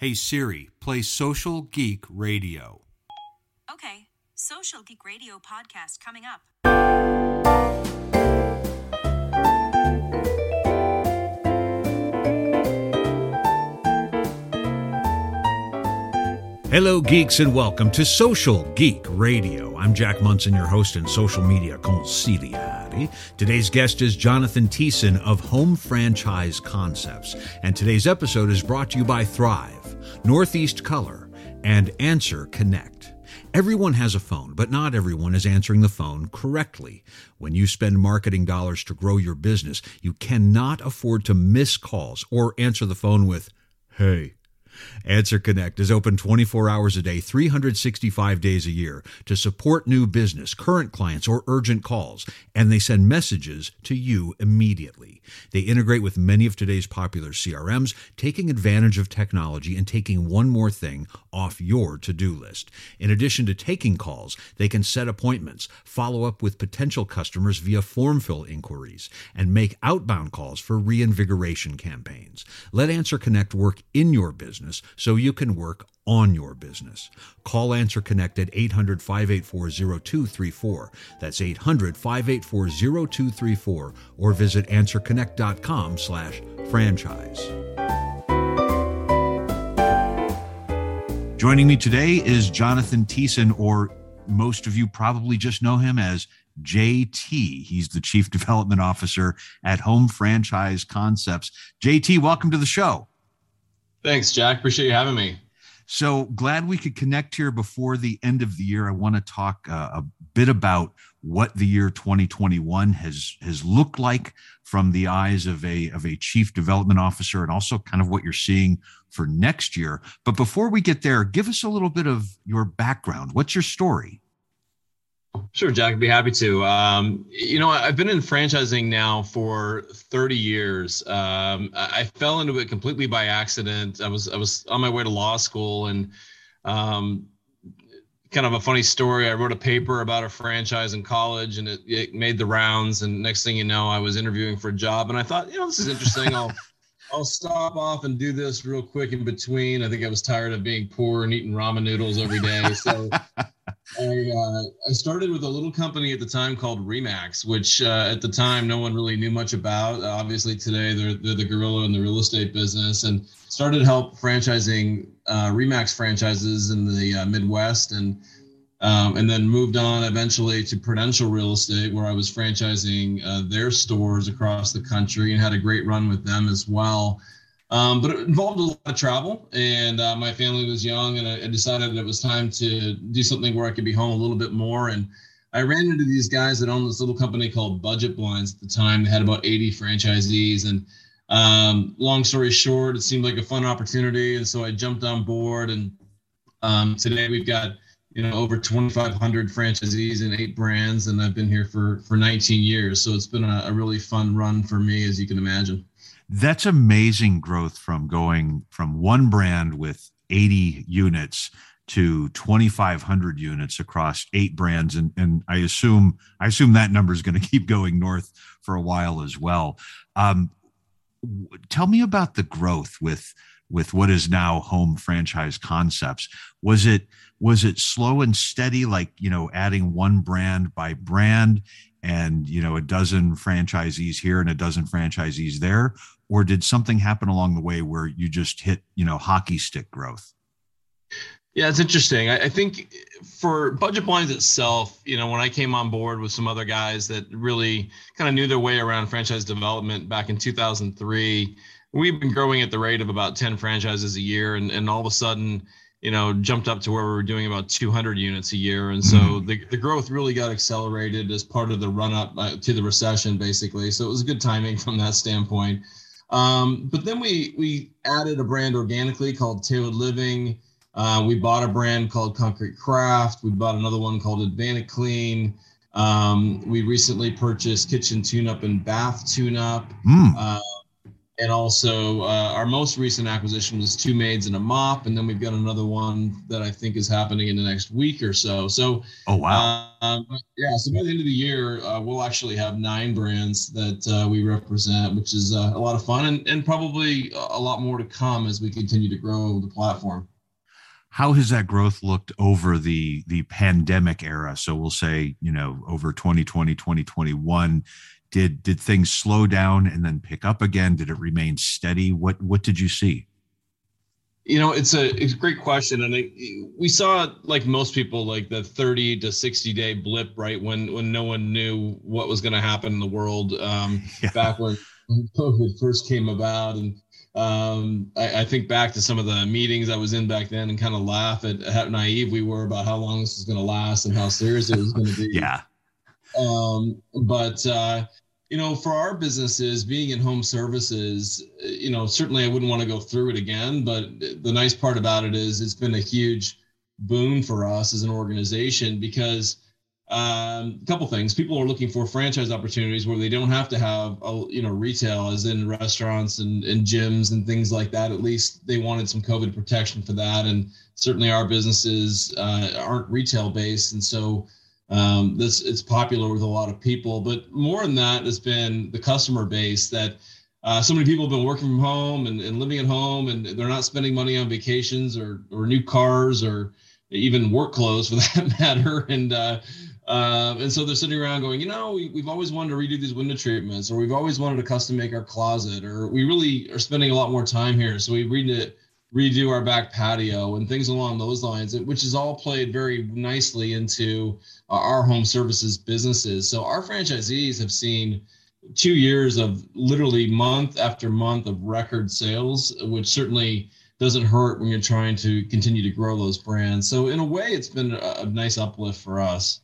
Hey Siri, play Social Geek Radio. Okay, Social Geek Radio podcast coming up. Hello, geeks, and welcome to Social Geek Radio. I'm Jack Munson, your host and social media consigliere. Today's guest is Jonathan Thiessen of Home Franchise Concepts, and today's episode is brought to you by Thryv, Northeast Color, and AnswerConnect. Everyone has a phone, but not everyone is answering the phone correctly. When you spend marketing dollars to grow your business, you cannot afford to miss calls or answer the phone with, Hey, AnswerConnect is open 24 hours a day, 365 days a year to support new business, current clients, or urgent calls, and they send messages to you immediately. They integrate with many of today's popular CRMs, taking advantage of technology and taking one more thing off your to do list. In addition to taking calls, they can set appointments, follow up with potential customers via form fill inquiries, and make outbound calls for reinvigoration campaigns. Let AnswerConnect work in your business business so you can work on your business. Call AnswerConnect at 800 584 0234. That's 800 584 0234 or visit answerconnect.com slash franchise. Joining me today is Jonathan Thiessen, or most of you probably just know him as JT. He's the Chief Development Officer at Home Franchise Concepts. JT, welcome to the show. Thanks, Jack. Appreciate you having me. So glad we could connect here before the end of the year. I want to talk uh, a bit about what the year 2021 has has looked like from the eyes of a of a chief development officer and also kind of what you're seeing for next year. But before we get there, give us a little bit of your background. What's your story? Sure, Jack, I'd be happy to. Um, you know, I've been in franchising now for 30 years. Um, I fell into it completely by accident. I was I was on my way to law school, and um, kind of a funny story. I wrote a paper about a franchise in college, and it, it made the rounds. And next thing you know, I was interviewing for a job, and I thought, you know, this is interesting. I'll I'll stop off and do this real quick in between. I think I was tired of being poor and eating ramen noodles every day, so. I, uh, I started with a little company at the time called Remax, which uh, at the time no one really knew much about. obviously, today they're, they're the gorilla in the real estate business and started help franchising uh, Remax franchises in the uh, Midwest and um, and then moved on eventually to Prudential Real Estate, where I was franchising uh, their stores across the country and had a great run with them as well. Um, but it involved a lot of travel, and uh, my family was young, and I, I, decided it was time to do something where I could be home a little bit more. And I ran into these guys that owned this little company called Budget Blinds at the time. They had about 80 franchisees, and um, long story short, it seemed like a fun opportunity, and so I jumped on board. And um, today we've got you know over 2,500 franchisees and eight brands, and I've been here for for 19 years. So it's been a, a really fun run for me, as you can imagine that's amazing growth from going from one brand with 80 units to 2500 units across eight brands. And, and i assume i assume that number is going to keep going north for a while as well. Um, tell me about the growth with with what is now home franchise concepts. Was it was it slow and steady like you know adding one brand by brand and you know a dozen franchisees here and a dozen franchisees there or did something happen along the way where you just hit you know hockey stick growth? Yeah it's interesting. I, I, think for budget blinds itself you know when i came on board with some other guys that really kind of knew their way around franchise development back in 2003 we've been growing at the rate of about 10 franchises a year and, and all of a sudden you know jumped up to where we were doing about 200 units a year. And so mm-hmm. the, the growth really got accelerated as part of the run up uh, to the recession basically. So it was good timing from that standpoint um, but then we we added a brand organically called Tailored Living. Uh, we bought a brand called Concrete Craft. We bought another one called Advantage Clean. Um, we recently purchased Kitchen Tune Up and Bath Tune Up. Mm. Uh, and also uh, our most recent acquisition was two maids and a mop, and then we've got another one that I think is happening in the next week or so. So, oh wow, um, yeah. So by the end of the year, uh, we'll actually have nine brands that uh, we represent, which is uh, a lot of fun, and, and probably a lot more to come as we continue to grow the platform. How has that growth looked over the the pandemic era? So we'll say, you know, over 2020, 2021 did did things slow down and then pick up again? Did it remain steady? What what did you see? You know it's a it's a great question and I, we saw like most people like the 30 to 60 day blip right when when no one knew what was going to happen in the world um yeah. back when covid first came about and um I, I, think back to some of the meetings i was in back then and kind of laugh at how naive we were about how long this was going to last and how serious it was going to be. Yeah um but uh you know, for our businesses being in home services, you know, certainly I wouldn't want to go through it again. But the nice part about it is it's been a huge boon for us as an organization because um, a couple things. People are looking for franchise opportunities where they don't have to have a, you know retail as in restaurants and, and gyms and things like that. At least they wanted some covid protection for that. And certainly our businesses uh, aren't retail based and so um, this it's popular with a lot of people, but more than that has been the customer base that uh, so many people have been working from home and, and living at home and they're not spending money on vacations or, or new cars or even work clothes for that matter. And, uh, uh, and so they're sitting around going, you know, we, have always wanted to redo these window treatments, or we've always wanted to custom make our closet, or we really are spending a lot more time here. So we redid redo our back patio and things along those lines, which is all played very nicely into uh, our home services businesses. So our franchisees have seen two years of literally month after month of record sales, which certainly doesn't hurt when you're trying to continue to grow those brands. So in a way, it's been a, a nice uplift for us.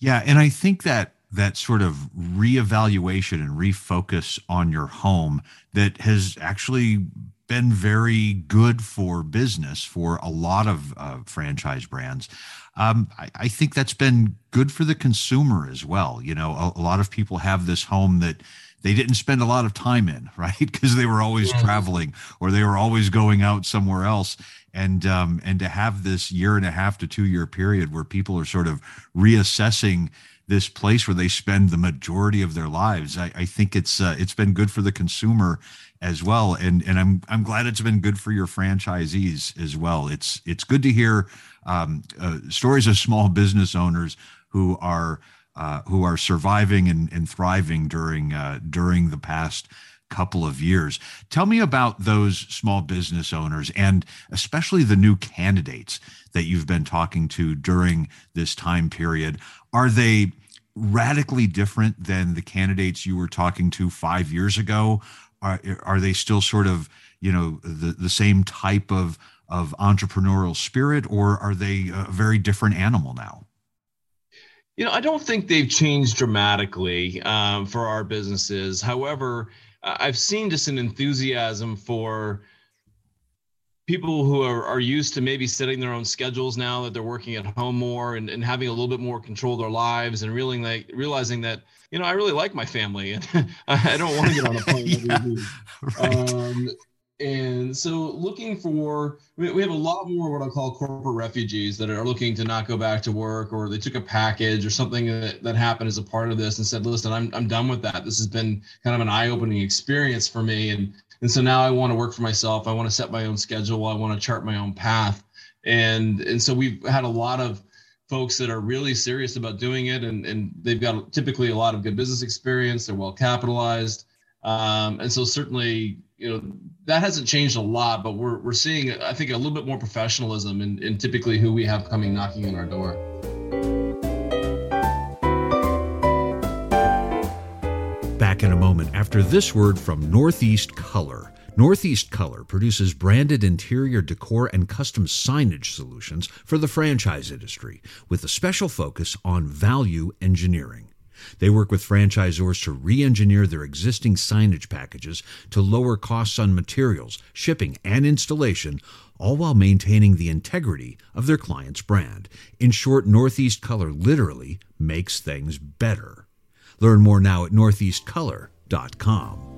Yeah, and I think that that sort of reevaluation and refocus on your home that has actually been very good for business for a lot of uh, franchise brands. Um, I, I, think that's been good for the consumer as well. You know, a, a, lot of people have this home that they didn't spend a lot of time in, right? Because they were always yeah. traveling or they were always going out somewhere else. And um, and to have this year and a half to two year period where people are sort of reassessing this place where they spend the majority of their lives, I, I think it's uh, it's been good for the consumer as well. And and I'm I'm glad it's been good for your franchisees as well. It's it's good to hear um, uh, stories of small business owners who are uh, who are surviving and, and thriving during uh, during the past couple of years. Tell me about those small business owners and especially the new candidates that you've been talking to during this time period. Are they radically different than the candidates you were talking to five years ago? are are they still sort of you know the the same type of of entrepreneurial spirit or are they a very different animal now you know i don't think they've changed dramatically um, for our businesses however i've seen just an enthusiasm for people who are, are used to maybe setting their own schedules now that they're working at home more and, and having a little bit more control of their lives and realizing like realizing that you know i really like my family and i don't want to get on a plane yeah, right. um, and so looking for we have a lot more what i call corporate refugees that are looking to not go back to work or they took a package or something that, that happened as a part of this and said listen i'm, I'm done with that this has been kind of an eye-opening experience for me and and so now I want to work for myself. I want to set my own schedule. I want to chart my own path. And and so we've had a lot of folks that are really serious about doing it and, and they've got typically a lot of good business experience. They're well capitalized. Um, and so certainly, you know, that hasn't changed a lot, but we're, we're seeing, I think, a little bit more professionalism in, in typically who we have coming knocking on our door. back in a moment after this word from Northeast Color. Northeast Color produces branded interior decor and custom signage solutions for the franchise industry with a special focus on value engineering. They work with franchisors to re engineer their existing signage packages to lower costs on materials, shipping, and installation, all while maintaining the integrity of their client's brand. In short, Northeast Color literally makes things better. Learn more now at northeastcolor.com.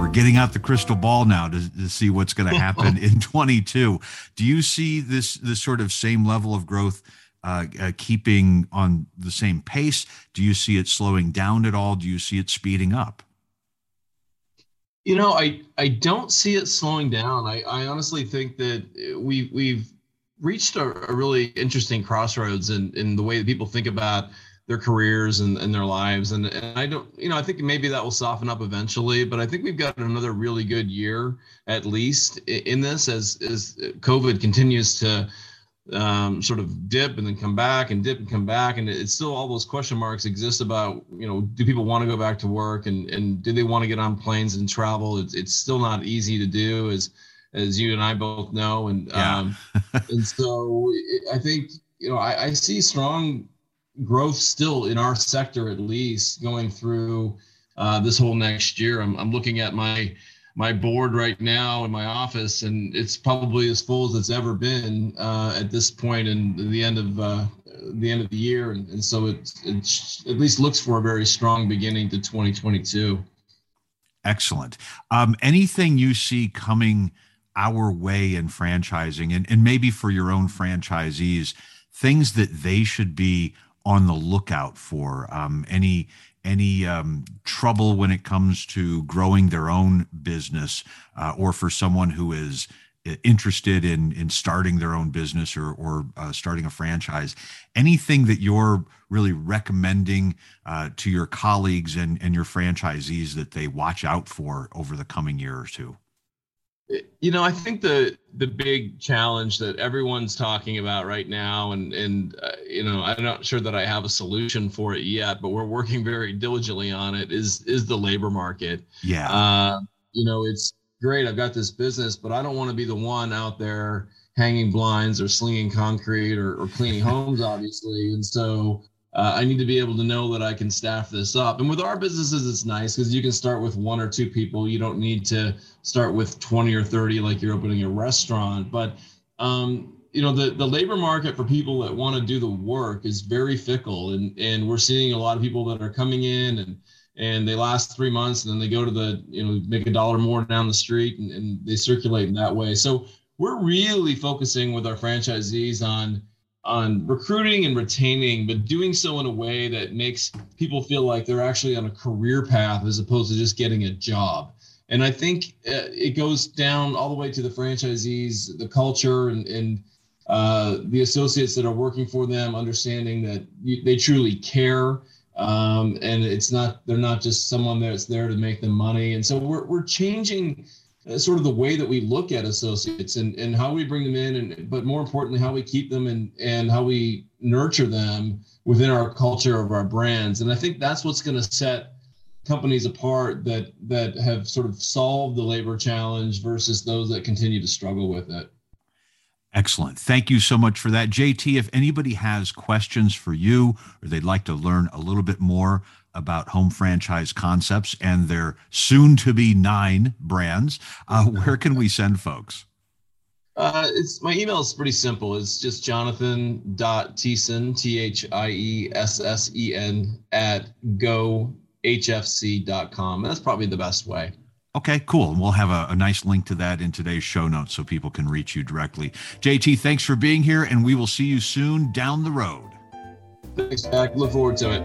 We're getting out the crystal ball now to, to see what's going to happen in 22. Do you see this this sort of same level of growth uh, uh, keeping on the same pace? Do you see it slowing down at all? Do you see it speeding up? You know, I I don't see it slowing down. I, I honestly think that we we've reached a, a really interesting crossroads in in the way that people think about their careers and, and their lives. And, and I don't, you know, I think maybe that will soften up eventually, but I think we've got another really good year at least in this as, as COVID continues to um, sort of dip and then come back and dip and come back. And it's still all those question marks exist about, you know, do people want to go back to work and, and do they want to get on planes and travel? It's, it's still not easy to do as, as you and I both know. And, yeah. um, and so I think, you know, I, I see strong growth still in our sector at least going through uh, this whole next year. I'm, I'm looking at my my board right now in my office, and it's probably as full as it's ever been uh, at this point in the end of uh, the end of the year, and, and so it it at least looks for a very strong beginning to 2022. Excellent. Um, anything you see coming our way in franchising, and, and maybe for your own franchisees, things that they should be on the lookout for? Um, any any um, trouble when it comes to growing their own business, uh, or for someone who is uh, interested in in starting their own business or or uh, starting a franchise? Anything that you're really recommending uh, to your colleagues and and your franchisees that they watch out for over the coming year or two? You know i think the the big challenge that everyone's talking about right now and and uh, you know i'm not sure that i have a solution for it yet but we're working very diligently on it is is the labor market. Yeah. Uh, you know it's great i've got this business but i don't want to be the one out there hanging blinds or slinging concrete or, or cleaning homes obviously. And so uh, I need to be able to know that I can staff this up. And with our businesses, it's nice because you can start with one or two people. You don't need to start with 20 or 30 like you're opening a restaurant. But um, you know, the, the labor market for people that want to do the work is very fickle. And, and we're seeing a lot of people that are coming in and and they last three months and then they go to the, you know, make a dollar more down the street and, and they circulate in that way. So we're really focusing with our franchisees on on recruiting and retaining, but doing so in a way that makes people feel like they're actually on a career path as opposed to just getting a job. And I think uh, it goes down all the way to the franchisees, the culture, and, and uh, the associates that are working for them, understanding that they truly care. Um, and it's not they're not just someone that's there to make them money. And so we're we're changing Uh, sort of the way that we look at associates and, and how we bring them in and but more importantly how we keep them and and how we nurture them within our culture of our brands. And i think that's what's going to set companies apart that that have sort of solved the labor challenge versus those that continue to struggle with it Excellent. Thank you so much for that. JT, if anybody has questions for you or they'd like to learn a little bit more about home franchise concepts and their soon to be nine brands, uh, where can we send folks? Uh, it's my email is pretty simple. It's just jonathan.thiessen, T H I E S S E N, at gohfc.com. That's probably the best way. Okay, cool. And we'll have a, a, nice link to that in today's show notes so people can reach you directly. JT, thanks for being here, and we will see you soon down the road. Thanks, Jack. Look forward to it.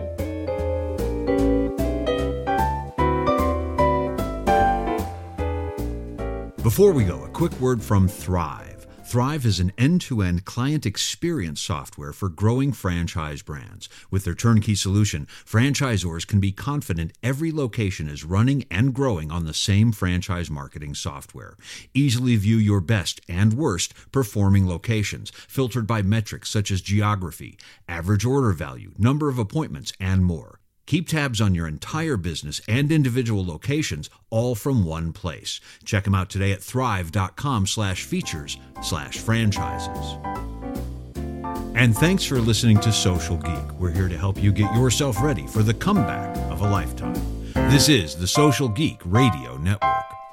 Before we go, a quick word from Thryv. Thryv is an end to end client experience software for growing franchise brands. With their turnkey solution, franchisors can be confident every location is running and growing on the same franchise marketing software. Easily view your best and worst performing locations, filtered by metrics such as geography, average order value, number of appointments, and more. Keep tabs on your entire business and individual locations all from one place. Check them out today at thryv.com slash features slash franchises. And thanks for listening to Social Geek. We're here to help you get yourself ready for the comeback of a lifetime. This is the Social Geek Radio Network.